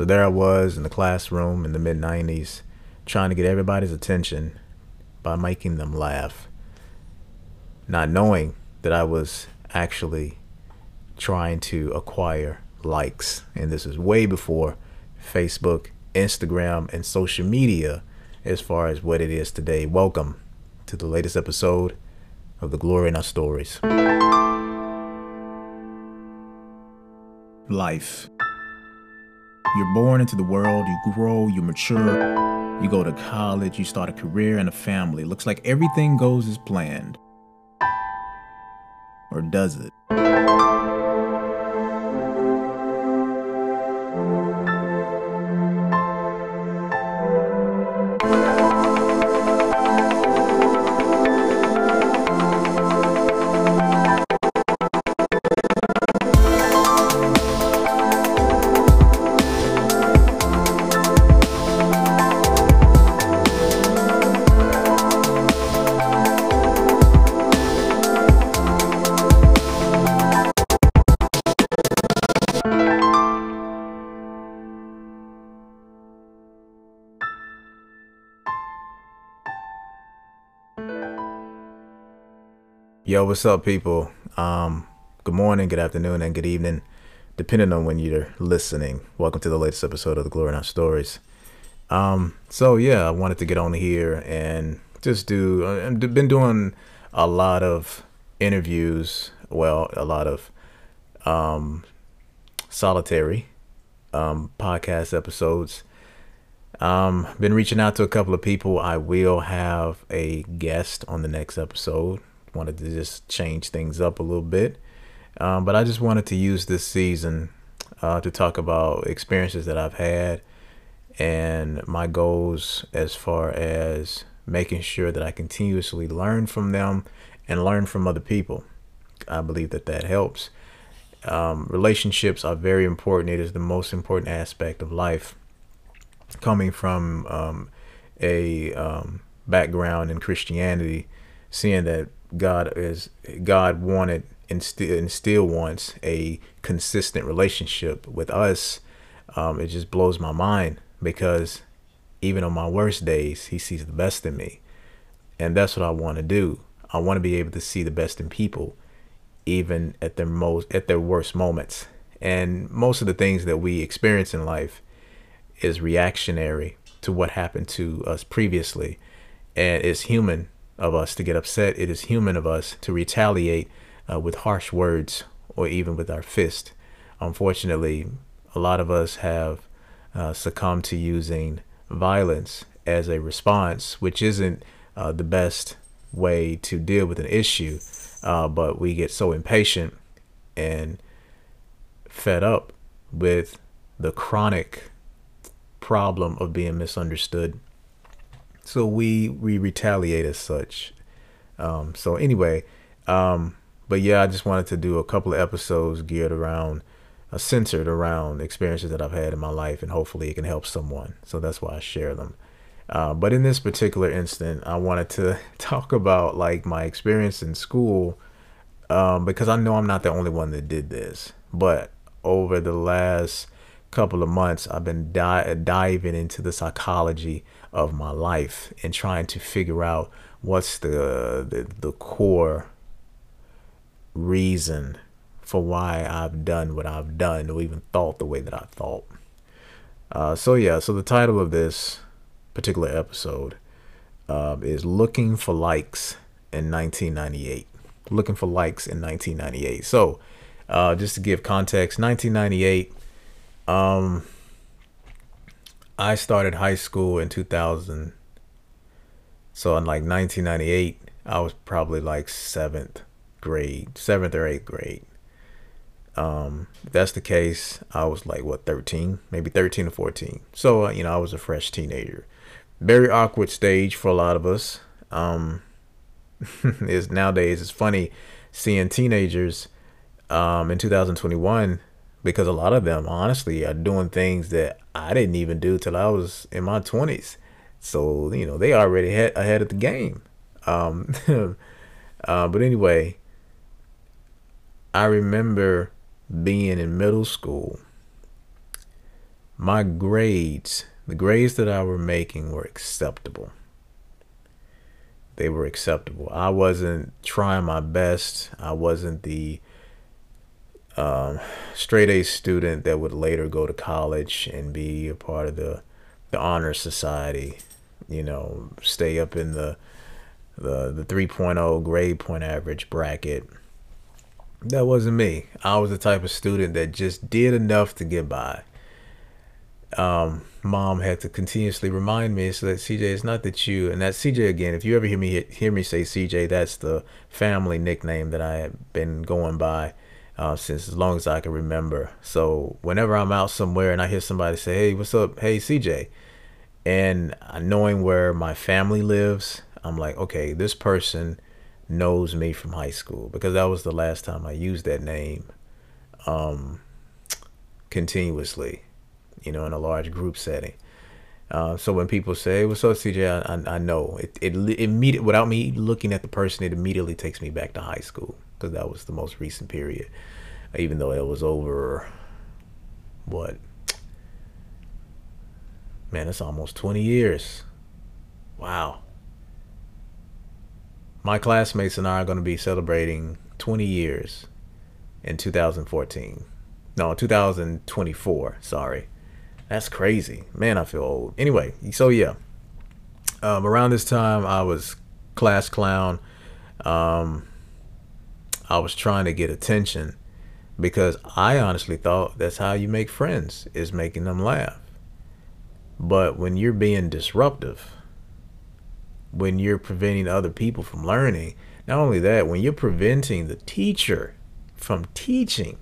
So there I was in the classroom in the mid 90s, trying to get everybody's attention by making them laugh, not knowing that I was actually trying to acquire likes. And this is way before Facebook, Instagram, and social media as far as what it is today. Welcome to the latest episode of The Glory in Our Stories. Life. You're born into the world, you grow, you mature, you go to college, you start a career and a family. Looks like everything goes as planned. Or does it? Yo, what's up, people? Um, good morning, good afternoon, and good evening, depending on when you're listening. Welcome to the latest episode of the Glory Our Stories. Um, so yeah, I wanted to get on here and just do. I've been doing a lot of interviews. Well, a lot of um, solitary um, podcast episodes. Um, been reaching out to a couple of people. I will have a guest on the next episode wanted to just change things up a little bit. Um, but I just wanted to use this season uh, to talk about experiences that I've had and my goals as far as making sure that I continuously learn from them and learn from other people. I believe that that helps. Um, relationships are very important. It is the most important aspect of life. Coming from um, a um, background in Christianity, seeing that God is God wanted and still and still wants a consistent relationship with us. Um, it just blows my mind because even on my worst days, He sees the best in me, and that's what I want to do. I want to be able to see the best in people, even at their most at their worst moments. And most of the things that we experience in life is reactionary to what happened to us previously, and it's human of us to get upset. It is human of us to retaliate uh, with harsh words or even with our fist. Unfortunately, a lot of us have uh, succumbed to using violence as a response, which isn't uh, the best way to deal with an issue. Uh, but we get so impatient and fed up with the chronic problem of being misunderstood so we we retaliate as such. Um, so anyway, um, but yeah, I just wanted to do a couple of episodes geared around, uh, centered around experiences that I've had in my life, and hopefully it can help someone. So that's why I share them. Uh, but in this particular instant, I wanted to talk about like my experience in school um, because I know I'm not the only one that did this. But over the last couple of months, I've been di- diving into the psychology of my life and trying to figure out what's the, the, the core reason for why I've done what I've done or even thought the way that I thought. Uh, so yeah, so the title of this particular episode uh, is "Looking for Likes in 1998." Looking for likes in 1998. So, uh, just to give context, 1998. Um, I started high school in 2000. So in like 1998, I was probably like seventh grade, seventh or eighth grade. Um, if that's the case, I was like what 13, maybe 13 or 14. So uh, you know, I was a fresh teenager. Very awkward stage for a lot of us. Um, is nowadays it's funny seeing teenagers um, in 2021 because a lot of them honestly are doing things that I didn't even do till I was in my 20s. So, you know, they already had ahead of the game. Um, uh, but anyway, I remember being in middle school. my grades, the grades that I were making were acceptable. They were acceptable. I wasn't trying my best. I wasn't the um, straight A student that would later go to college and be a part of the the honor society. You know, stay up in the the the 3.0 grade point average bracket. That wasn't me. I was the type of student that just did enough to get by. Um, mom had to continuously remind me so that CJ it's not that you and that's CJ again. If you ever hear me hear me say CJ, that's the family nickname that I have been going by uh, since as long as I can remember. So whenever I'm out somewhere and I hear somebody say, "Hey, what's up? Hey, CJ," and knowing where my family lives, I'm like, okay, this person knows me from high school because that was the last time I used that name um, continuously, you know, in a large group setting. Uh, so when people say, "What's up, CJ?" I, I, I know it. It without me looking at the person, it immediately takes me back to high school because that was the most recent period. Even though it was over, what? Man, it's almost 20 years. Wow. My classmates and I are going to be celebrating 20 years in 2014. No, 2024. Sorry. That's crazy. Man, I feel old. Anyway, so yeah. Um, around this time, I was class clown. Um, I was trying to get attention because I honestly thought that's how you make friends is making them laugh. But when you're being disruptive, when you're preventing other people from learning, not only that, when you're preventing the teacher from teaching,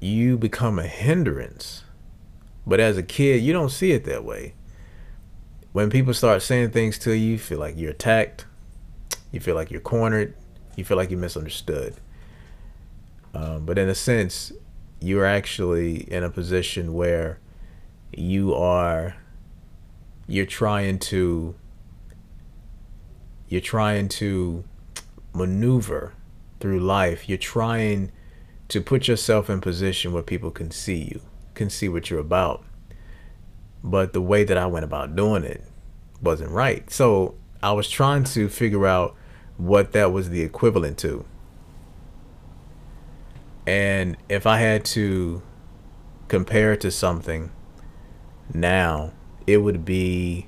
you become a hindrance. But as a kid, you don't see it that way. When people start saying things to you, you feel like you're attacked, you feel like you're cornered, you feel like you're misunderstood. Um, but in a sense, you're actually in a position where you are you're trying to you're trying to maneuver through life. You're trying to put yourself in position where people can see you, can see what you're about. But the way that I went about doing it wasn't right. So I was trying to figure out what that was the equivalent to. And if I had to compare it to something now, it would be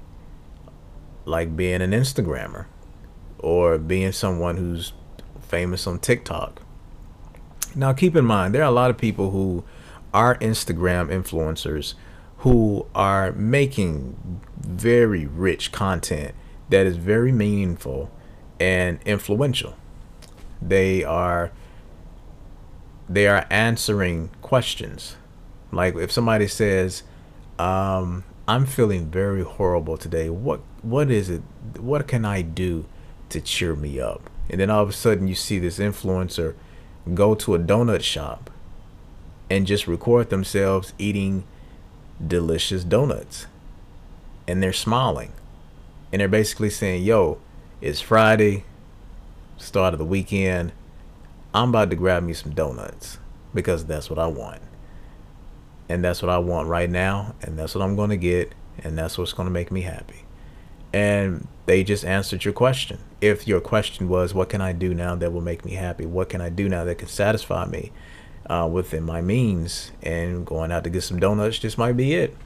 like being an Instagrammer or being someone who's famous on TikTok. Now, keep in mind, there are a lot of people who are Instagram influencers who are making very rich content that is very meaningful and influential. They are they are answering questions. Like if somebody says, um, "I'm feeling very horrible today. What what is it? What can I do to cheer me up?" And then all of a sudden you see this influencer go to a donut shop and just record themselves eating delicious donuts. And they're smiling. And they're basically saying, "Yo, it's Friday, start of the weekend. I'm about to grab me some donuts because that's what I want. And that's what I want right now. And that's what I'm going to get. And that's what's going to make me happy. And they just answered your question. If your question was, What can I do now that will make me happy? What can I do now that can satisfy me uh, within my means? And going out to get some donuts just might be it.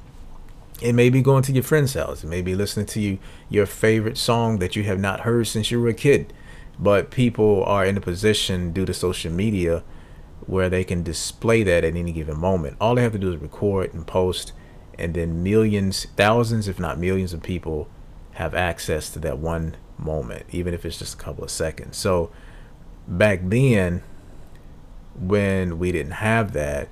It may be going to your friend's house. It may be listening to you your favorite song that you have not heard since you were a kid. But people are in a position due to social media where they can display that at any given moment. All they have to do is record and post, and then millions, thousands, if not millions of people have access to that one moment, even if it's just a couple of seconds. So back then, when we didn't have that,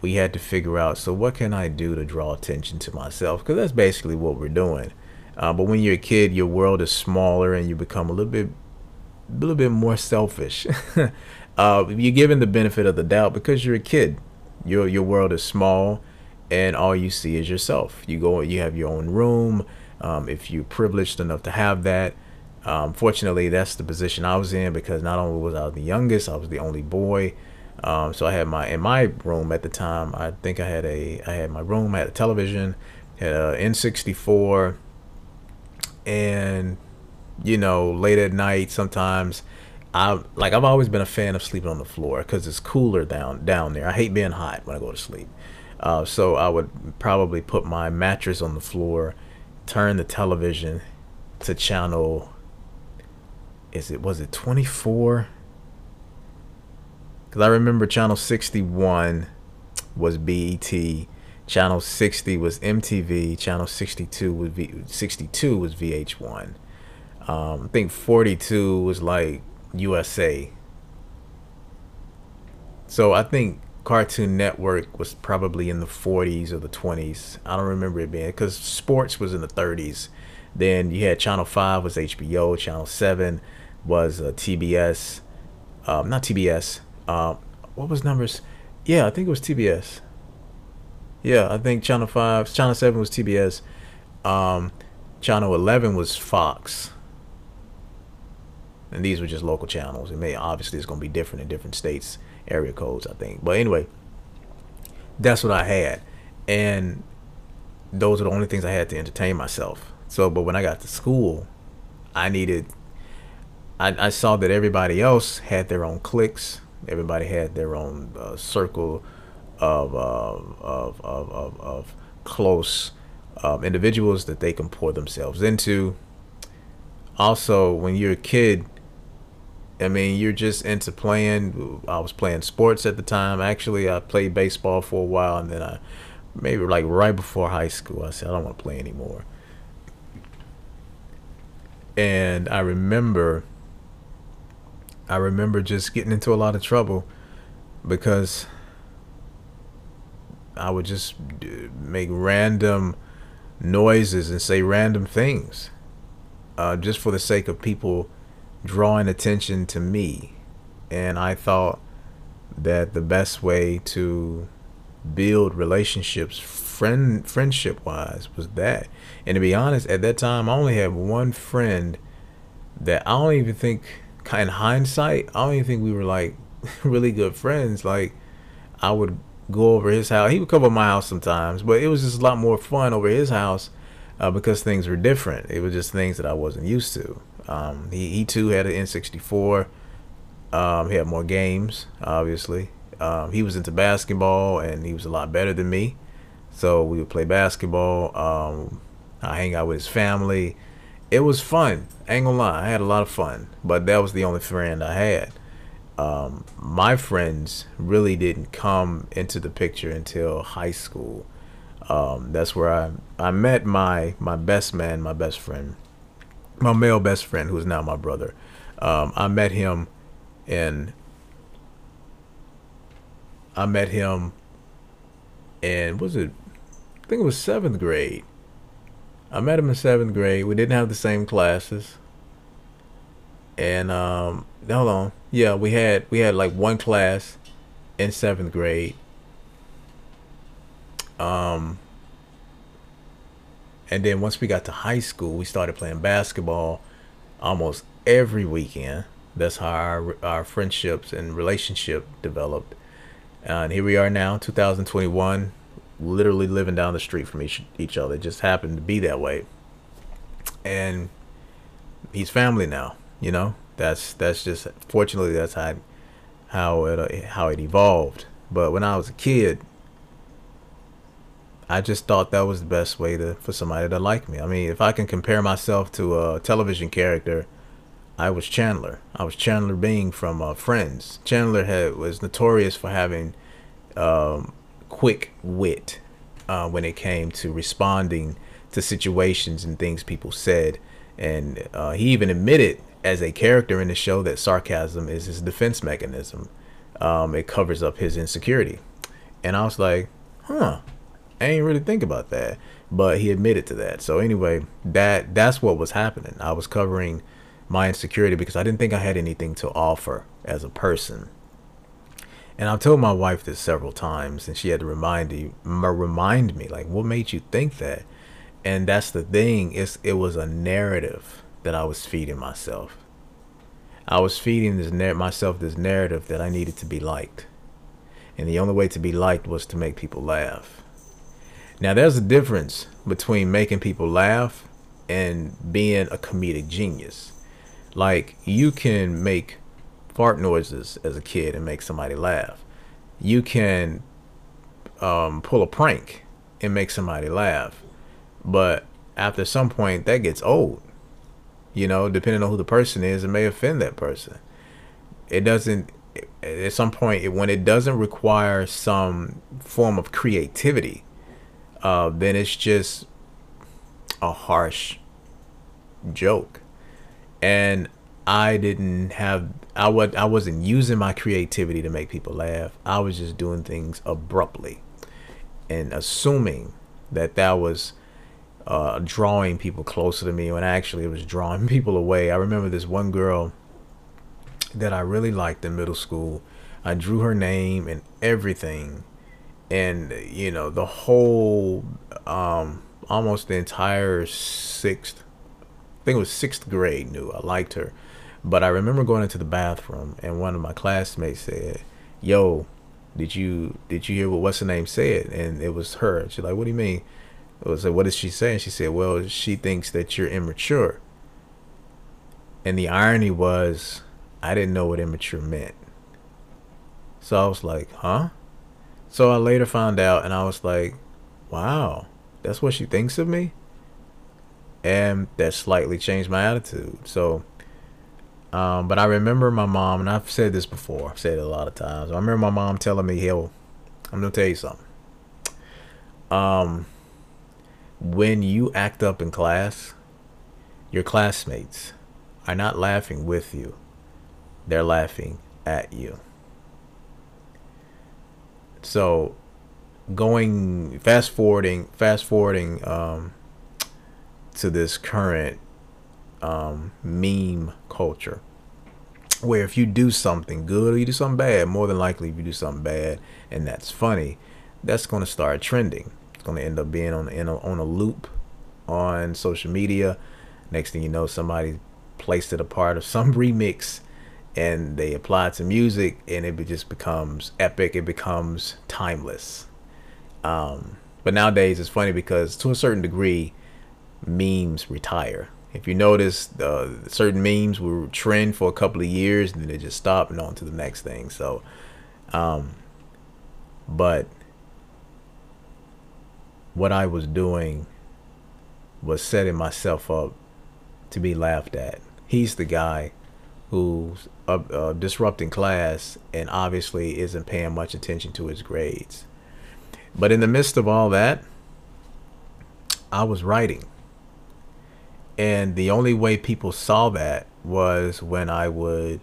we had to figure out so what can I do to draw attention to myself? Because that's basically what we're doing. Uh, but when you're a kid, your world is smaller and you become a little bit, a little bit more selfish. uh, you're given the benefit of the doubt because you're a kid. Your your world is small, and all you see is yourself. You go, you have your own room. Um, if you're privileged enough to have that, um, fortunately, that's the position I was in because not only was I the youngest, I was the only boy. Um, so I had my in my room at the time. I think I had a I had my room. I had a television, had a N64, and you know late at night sometimes I like I've always been a fan of sleeping on the floor because it's cooler down down there. I hate being hot when I go to sleep. Uh, so I would probably put my mattress on the floor, turn the television to channel. Is it was it twenty four? Because I remember channel sixty one was BET, channel sixty was MTV, channel sixty two was v, sixty two was VH1. Um, I think forty two was like USA. So I think Cartoon Network was probably in the 40s or the 20s. I don't remember it being because sports was in the 30s. Then you had Channel 5 was HBO, Channel 7 was uh, TBS, um, not TBS. Uh, what was numbers? Yeah, I think it was TBS. Yeah, I think Channel 5, Channel 7 was TBS. Um, Channel 11 was Fox and these were just local channels. It may obviously it's going to be different in different states, area codes, I think. But anyway, that's what I had, and those are the only things I had to entertain myself. So, but when I got to school, I needed. I, I saw that everybody else had their own cliques. Everybody had their own uh, circle of, uh, of, of, of, of close um, individuals that they can pour themselves into. Also, when you're a kid, I mean, you're just into playing. I was playing sports at the time. Actually, I played baseball for a while, and then I maybe like right before high school, I said I don't want to play anymore. And I remember, I remember just getting into a lot of trouble because I would just make random noises and say random things, uh, just for the sake of people drawing attention to me. And I thought that the best way to build relationships friend friendship wise was that. And to be honest, at that time I only had one friend that I don't even think of hindsight, I don't even think we were like really good friends. Like I would go over his house. He would come over my house sometimes, but it was just a lot more fun over his house uh, because things were different. It was just things that I wasn't used to. Um, he, he too had an N64. Um, he had more games, obviously. Um, he was into basketball and he was a lot better than me. So we would play basketball. Um, I hang out with his family. It was fun. Ain't gonna lie, I had a lot of fun. But that was the only friend I had. Um, my friends really didn't come into the picture until high school. Um, that's where I I met my my best man, my best friend my male best friend, who is now my brother. Um, I met him in. I met him in was it? I think it was seventh grade. I met him in seventh grade. We didn't have the same classes. And um, hold on, yeah, we had we had like one class in seventh grade. Um, and then once we got to high school, we started playing basketball almost every weekend. That's how our, our friendships and relationship developed. Uh, and here we are now, 2021, literally living down the street from each each other. It just happened to be that way. And he's family now, you know. That's that's just fortunately that's how how it how it evolved. But when I was a kid, I just thought that was the best way to for somebody to like me. I mean, if I can compare myself to a television character, I was Chandler. I was Chandler Bing from uh, Friends. Chandler had was notorious for having um, quick wit uh, when it came to responding to situations and things people said, and uh, he even admitted as a character in the show that sarcasm is his defense mechanism. Um, it covers up his insecurity, and I was like, huh I ain't really think about that, but he admitted to that. So anyway, that that's what was happening. I was covering my insecurity because I didn't think I had anything to offer as a person. And I've told my wife this several times, and she had to remind me, remind me, like, what made you think that? And that's the thing. It's it was a narrative that I was feeding myself. I was feeding this myself this narrative that I needed to be liked, and the only way to be liked was to make people laugh. Now, there's a difference between making people laugh and being a comedic genius. Like, you can make fart noises as a kid and make somebody laugh. You can um, pull a prank and make somebody laugh. But after some point, that gets old. You know, depending on who the person is, it may offend that person. It doesn't, at some point, when it doesn't require some form of creativity, uh, then it's just a harsh joke. And I didn't have I was I wasn't using my creativity to make people laugh. I was just doing things abruptly and assuming that that was uh, drawing people closer to me when actually it was drawing people away. I remember this one girl that I really liked in middle school. I drew her name and everything, and you know the whole, um, almost the entire sixth, I think it was sixth grade knew I liked her. But I remember going into the bathroom and one of my classmates said, "Yo, did you did you hear what what's her name said?" And it was her. She's like, "What do you mean?" I was like, "What is she saying?" She said, "Well, she thinks that you're immature." And the irony was, I didn't know what immature meant. So I was like, "Huh?" So I later found out, and I was like, "Wow, that's what she thinks of me." And that slightly changed my attitude. So um, but I remember my mom, and I've said this before, I've said it a lot of times. I remember my mom telling me, "Yo, I'm gonna tell you something. Um, when you act up in class, your classmates are not laughing with you; they're laughing at you." So, going fast forwarding, fast forwarding um, to this current um, meme culture where if you do something good or you do something bad, more than likely if you do something bad and that's funny, that's going to start trending. It's going to end up being on a, on a loop on social media. Next thing you know, somebody placed it a part of some remix and they apply it to music and it just becomes epic. It becomes timeless. Um, but nowadays it's funny because to a certain degree, memes retire if you notice, uh, certain memes will trend for a couple of years and then they just stop and on to the next thing. So, um, but what I was doing was setting myself up to be laughed at. He's the guy who's uh, uh, disrupting class and obviously isn't paying much attention to his grades. But in the midst of all that, I was writing and the only way people saw that was when I would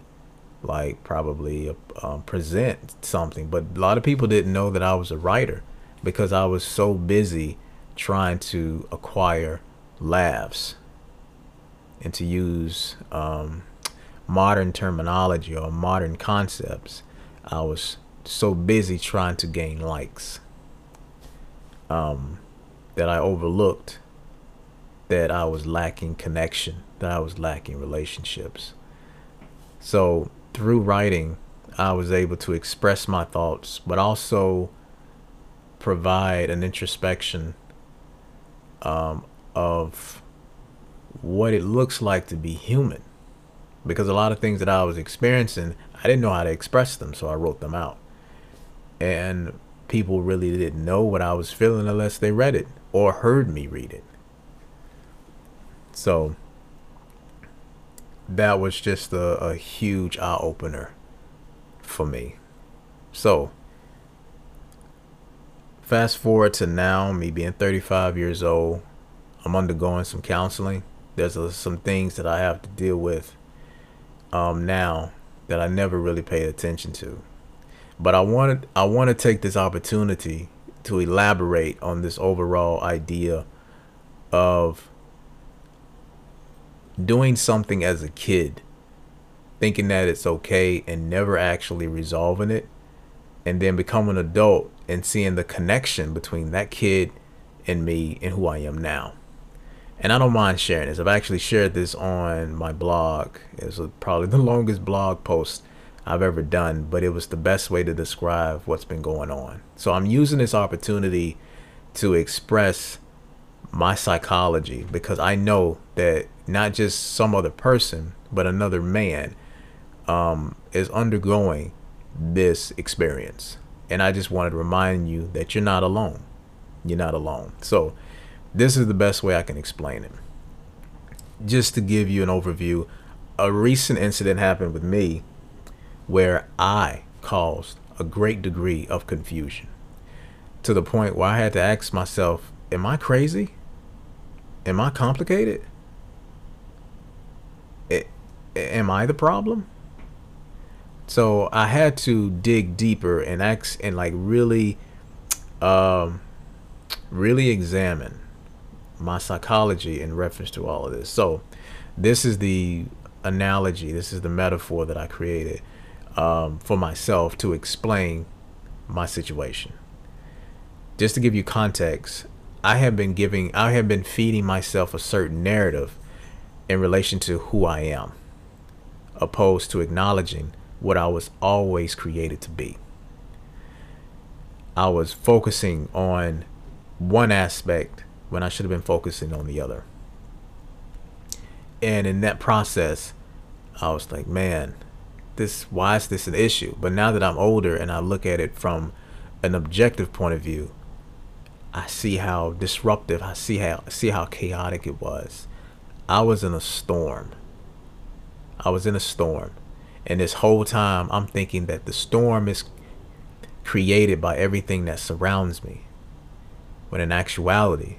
like probably um, present something. But a lot of people didn't know that I was a writer because I was so busy trying to acquire laughs and to use um, modern terminology or modern concepts. I was so busy trying to gain likes um, that I overlooked that I was lacking connection, that I was lacking relationships. So through writing, I was able to express my thoughts, but also provide an introspection um, of what it looks like to be human. Because a lot of things that I was experiencing, I didn't know how to express them, so I wrote them out. And people really didn't know what I was feeling unless they read it or heard me read it. So that was just a, a huge eye opener for me. So fast forward to now, me being 35 years old, I'm undergoing some counseling. There's a, some things that I have to deal with um, now that I never really paid attention to. But I wanted I want to take this opportunity to elaborate on this overall idea of doing something as a kid, thinking that it's okay and never actually resolving it, and then become an adult and seeing the connection between that kid and me and who I am now. And I don't mind sharing this. I've actually shared this on my blog. It's probably the longest blog post I've ever done, but it was the best way to describe what's been going on. So I'm using this opportunity to express my psychology because I know that not just some other person, but another man um, is undergoing this experience. And I just wanted to remind you that you're not alone. You're not alone. So, this is the best way I can explain it. Just to give you an overview, a recent incident happened with me where I caused a great degree of confusion to the point where I had to ask myself, Am I crazy? Am I complicated? It, am I the problem? So I had to dig deeper and ask and like really, um, really examine my psychology in reference to all of this. So this is the analogy, this is the metaphor that I created um, for myself to explain my situation. Just to give you context, I have been giving, I have been feeding myself a certain narrative in relation to who I am, opposed to acknowledging what I was always created to be. I was focusing on one aspect when I should have been focusing on the other. And in that process, I was like, man, this why is this an issue? But now that I'm older and I look at it from an objective point of view, I see how disruptive, I see how see how chaotic it was. I was in a storm. I was in a storm. And this whole time I'm thinking that the storm is created by everything that surrounds me. When in actuality,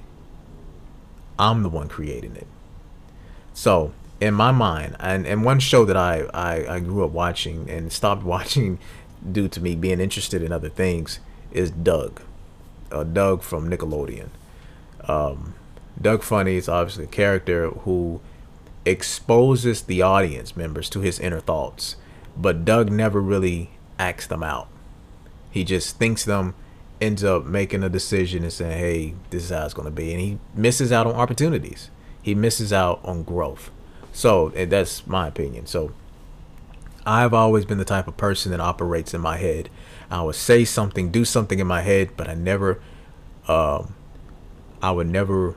I'm the one creating it. So in my mind, and, and one show that I, I, I grew up watching and stopped watching due to me being interested in other things is Doug. Uh, Doug from Nickelodeon. Um, Doug Funnie is obviously a character who exposes the audience members to his inner thoughts, but Doug never really acts them out. He just thinks them, ends up making a decision and saying, hey, this is how it's going to be. And he misses out on opportunities, he misses out on growth. So that's my opinion. So I've always been the type of person that operates in my head. I would say something, do something in my head, but I never, um, I would never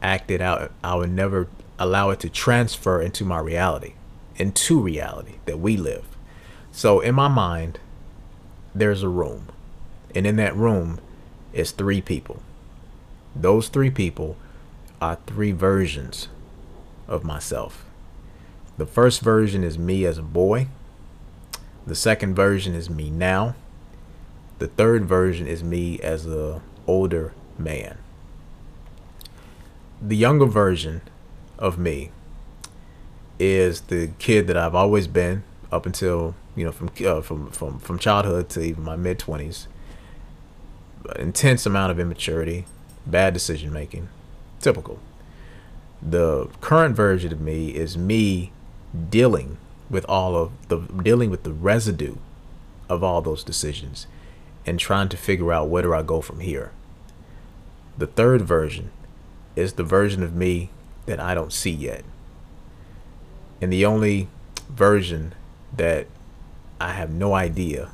act it out. I would never allow it to transfer into my reality, into reality that we live. So in my mind, there's a room, and in that room is three people. Those three people are three versions of myself. The first version is me as a boy. The second version is me now. The third version is me as a older man. The younger version of me is the kid that I've always been up until you know from uh, from from from childhood to even my mid twenties. Intense amount of immaturity, bad decision making, typical. The current version of me is me dealing with all of the dealing with the residue of all those decisions and trying to figure out where do I go from here. The third version is the version of me that I don't see yet. And the only version that I have no idea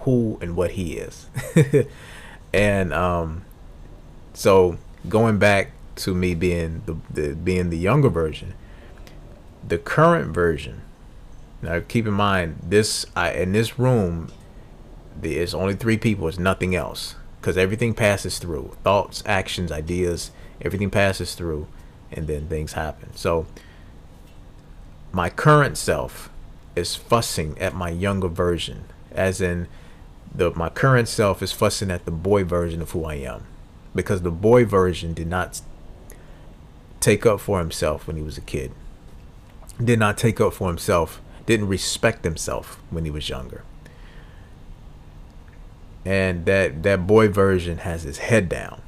who and what he is. and um so going back to me being the, the being the younger version, the current version. Now keep in mind this I in this room there's only three people, it's nothing else. Because everything passes through. Thoughts, actions, ideas, everything passes through and then things happen. So my current self is fussing at my younger version, as in the my current self is fussing at the boy version of who I am, because the boy version did not take up for himself when he was a kid, did not take up for himself, didn't respect himself when he was younger. And that that boy version has his head down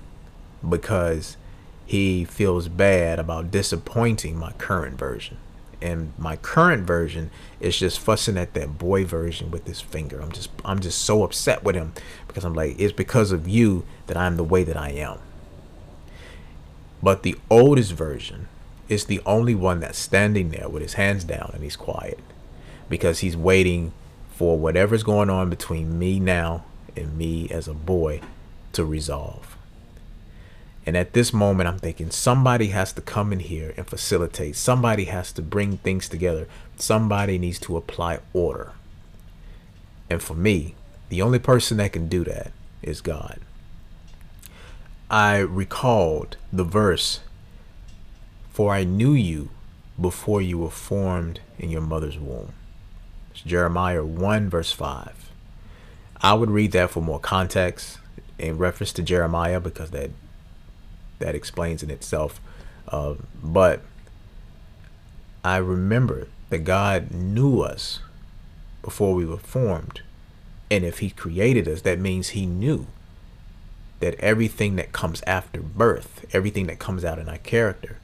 because he feels bad about disappointing my current version and my current version is just fussing at that boy version with his finger. I'm just I'm just so upset with him because I'm like it's because of you that I'm the way that I am. But the oldest version is the only one that's standing there with his hands down and he's quiet because he's waiting for whatever's going on between me now and me as a boy to resolve. And at this moment, I'm thinking somebody has to come in here and facilitate. Somebody has to bring things together. Somebody needs to apply order. And for me, the only person that can do that is God. I recalled the verse, For I knew you before you were formed in your mother's womb. It's Jeremiah 1, verse 5. I would read that for more context in reference to Jeremiah because that that explains in itself. Uh, but I remember that God knew us before we were formed. And if He created us, that means He knew that everything that comes after birth, everything that comes out in our character,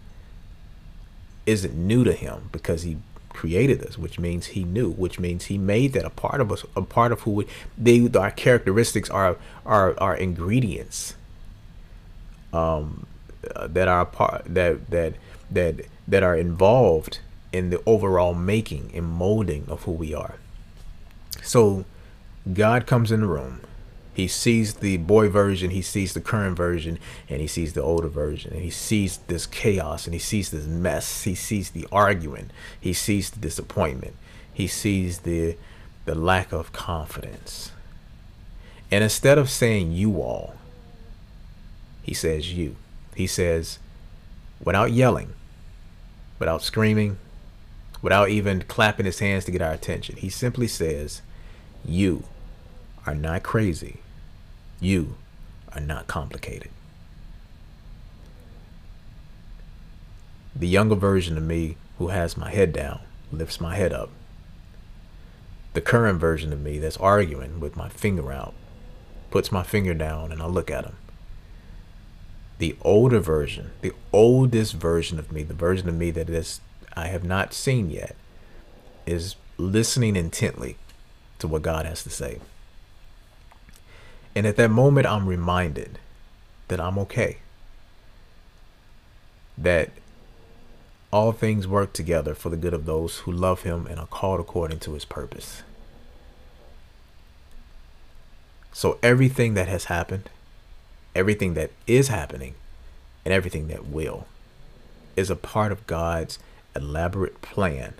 isn't new to Him because He created us, which means He knew, which means He made that a part of us, a part of who we, they, our characteristics are, are, are ingredients um, uh, that are part that that that that are involved in the overall making and molding of who we are. So God comes in the room. He sees the boy version, he sees the current version, and he sees the older version. And he sees this chaos and he sees this mess. He sees the arguing. He sees the disappointment. He sees the the lack of confidence. And instead of saying you all, he says you. He says, without yelling, without screaming, without even clapping his hands to get our attention, he simply says, You are not crazy. You are not complicated. The younger version of me who has my head down lifts my head up. The current version of me that's arguing with my finger out puts my finger down and I look at him the older version, the oldest version of me, the version of me that is I have not seen yet, is listening intently to what God has to say. And at that moment, I'm reminded that I'm okay. That all things work together for the good of those who love Him and are called according to His purpose. So everything that has happened, everything that is happening and everything that will is a part of God's elaborate plan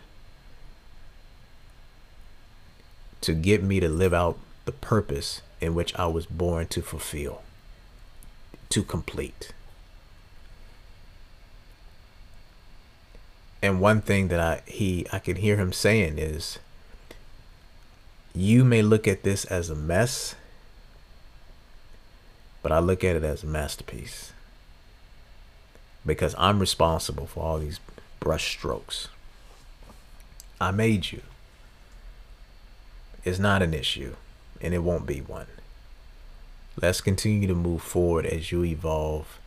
to get me to live out the purpose in which I was born to fulfill, to complete. And one thing that I he I can hear him saying is you may look at this as a mess but I look at it as a masterpiece because I'm responsible for all these brush strokes. I made you. It's not an issue, and it won't be one. Let's continue to move forward as you evolve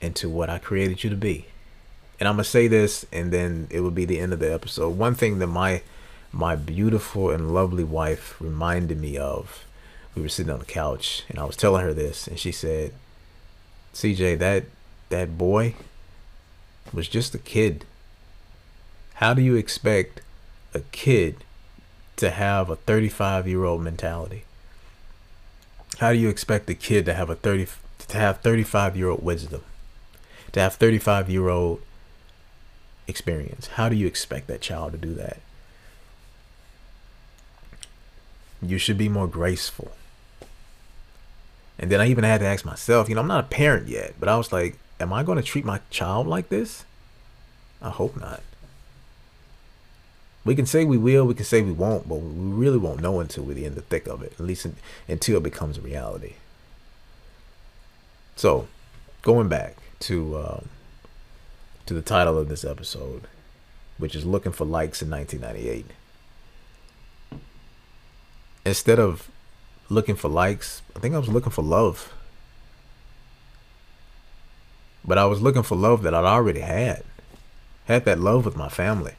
into what I created you to be. And I'm gonna say this, and then it will be the end of the episode. One thing that my my beautiful and lovely wife reminded me of we were sitting on the couch and I was telling her this and she said, CJ, that that boy was just a kid. How do you expect a kid to have a 35 year old mentality? How do you expect a kid to have a 30 to have 35 year old wisdom? To have 35 year old experience? How do you expect that child to do that? You should be more graceful. And then I even had to ask myself, you know, I'm not a parent yet, but I was like, am I going to treat my child like this? I hope not. We can say we will, we can say we won't, but we really won't know until we're in the thick of it, at least in, until it becomes a reality. So, going back to um, to the title of this episode, which is "Looking for Likes in 1998." Instead of looking for likes. I think I was looking for love. But I was looking for love that I'd already had. Had that love with my family.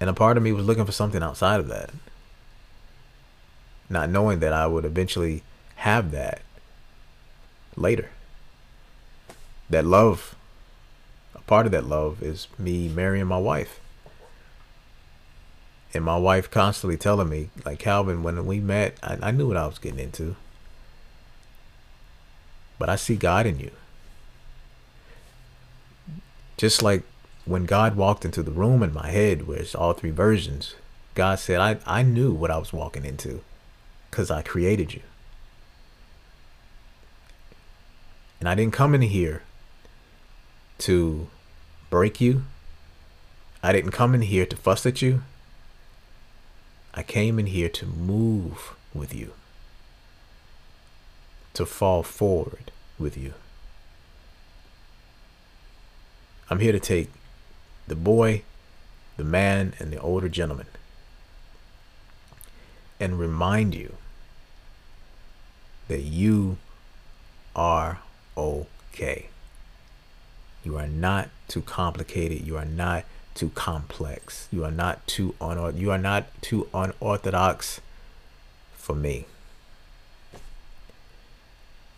And a part of me was looking for something outside of that. Not knowing that I would eventually have that later. That love, a part of that love is me marrying my wife. And my wife constantly telling me, like Calvin, when we met, I, I knew what I was getting into. But I see God in you. Just like when God walked into the room in my head, it's all three versions, God said, I, I knew what I was walking into because I created you. And I didn't come in here to break you. I didn't come in here to fuss at you. I came in here to move with you, to fall forward with you. I'm here to take the boy, the man, and the older gentleman and remind you that you are okay. You are not too complicated. You are not too complex. You are not too un you are not too unorthodox for me.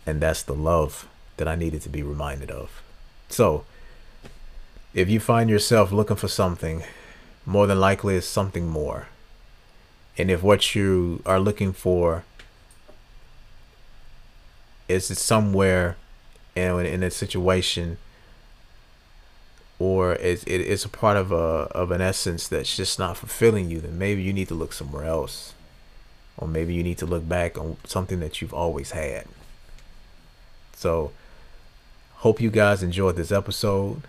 And that's the love that I needed to be reminded of. So, if you find yourself looking for something, more than likely it's something more. And if what you are looking for is somewhere in, in a situation or it's, it, it's a part of a of an essence that's just not fulfilling you, then maybe you need to look somewhere else, or maybe you need to look back on something that you've always had. So, hope you guys enjoyed this episode.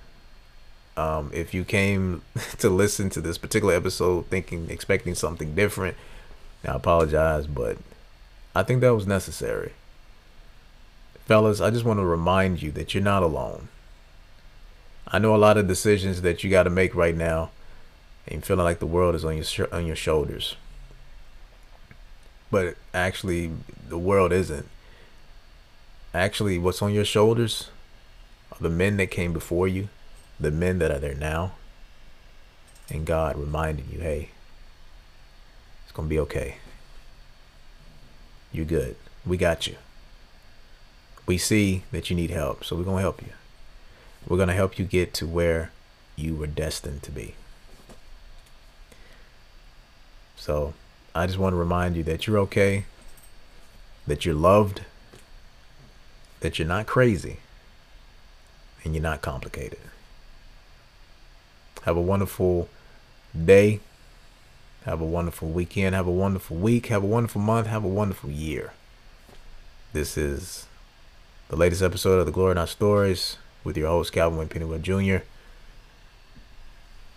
Um, if you came to listen to this particular episode thinking, expecting something different, I apologize, but I think that was necessary. Fellas, I just want to remind you that you're not alone. I know a lot of decisions that you got to make right now, and feeling like the world is on your sh- on your shoulders. But actually, the world isn't. Actually, what's on your shoulders are the men that came before you, the men that are there now, and God reminding you, hey, it's gonna be okay. You're good. We got you. We see that you need help, so we're gonna help you. We're going to help you get to where you were destined to be. So I just want to remind you that you're okay, that you're loved, that you're not crazy, and you're not complicated. Have a wonderful day. Have a wonderful weekend. Have a wonderful week. Have a wonderful month. Have a wonderful year. This is the latest episode of the Glory Not Stories with your host, Calvin Wayne Pennywood Jr.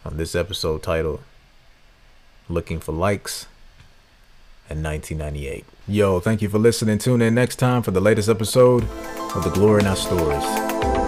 On this episode titled Looking for Likes in 1998. Yo, thank you for listening. Tune in next time for the latest episode of the Glory Not Stories.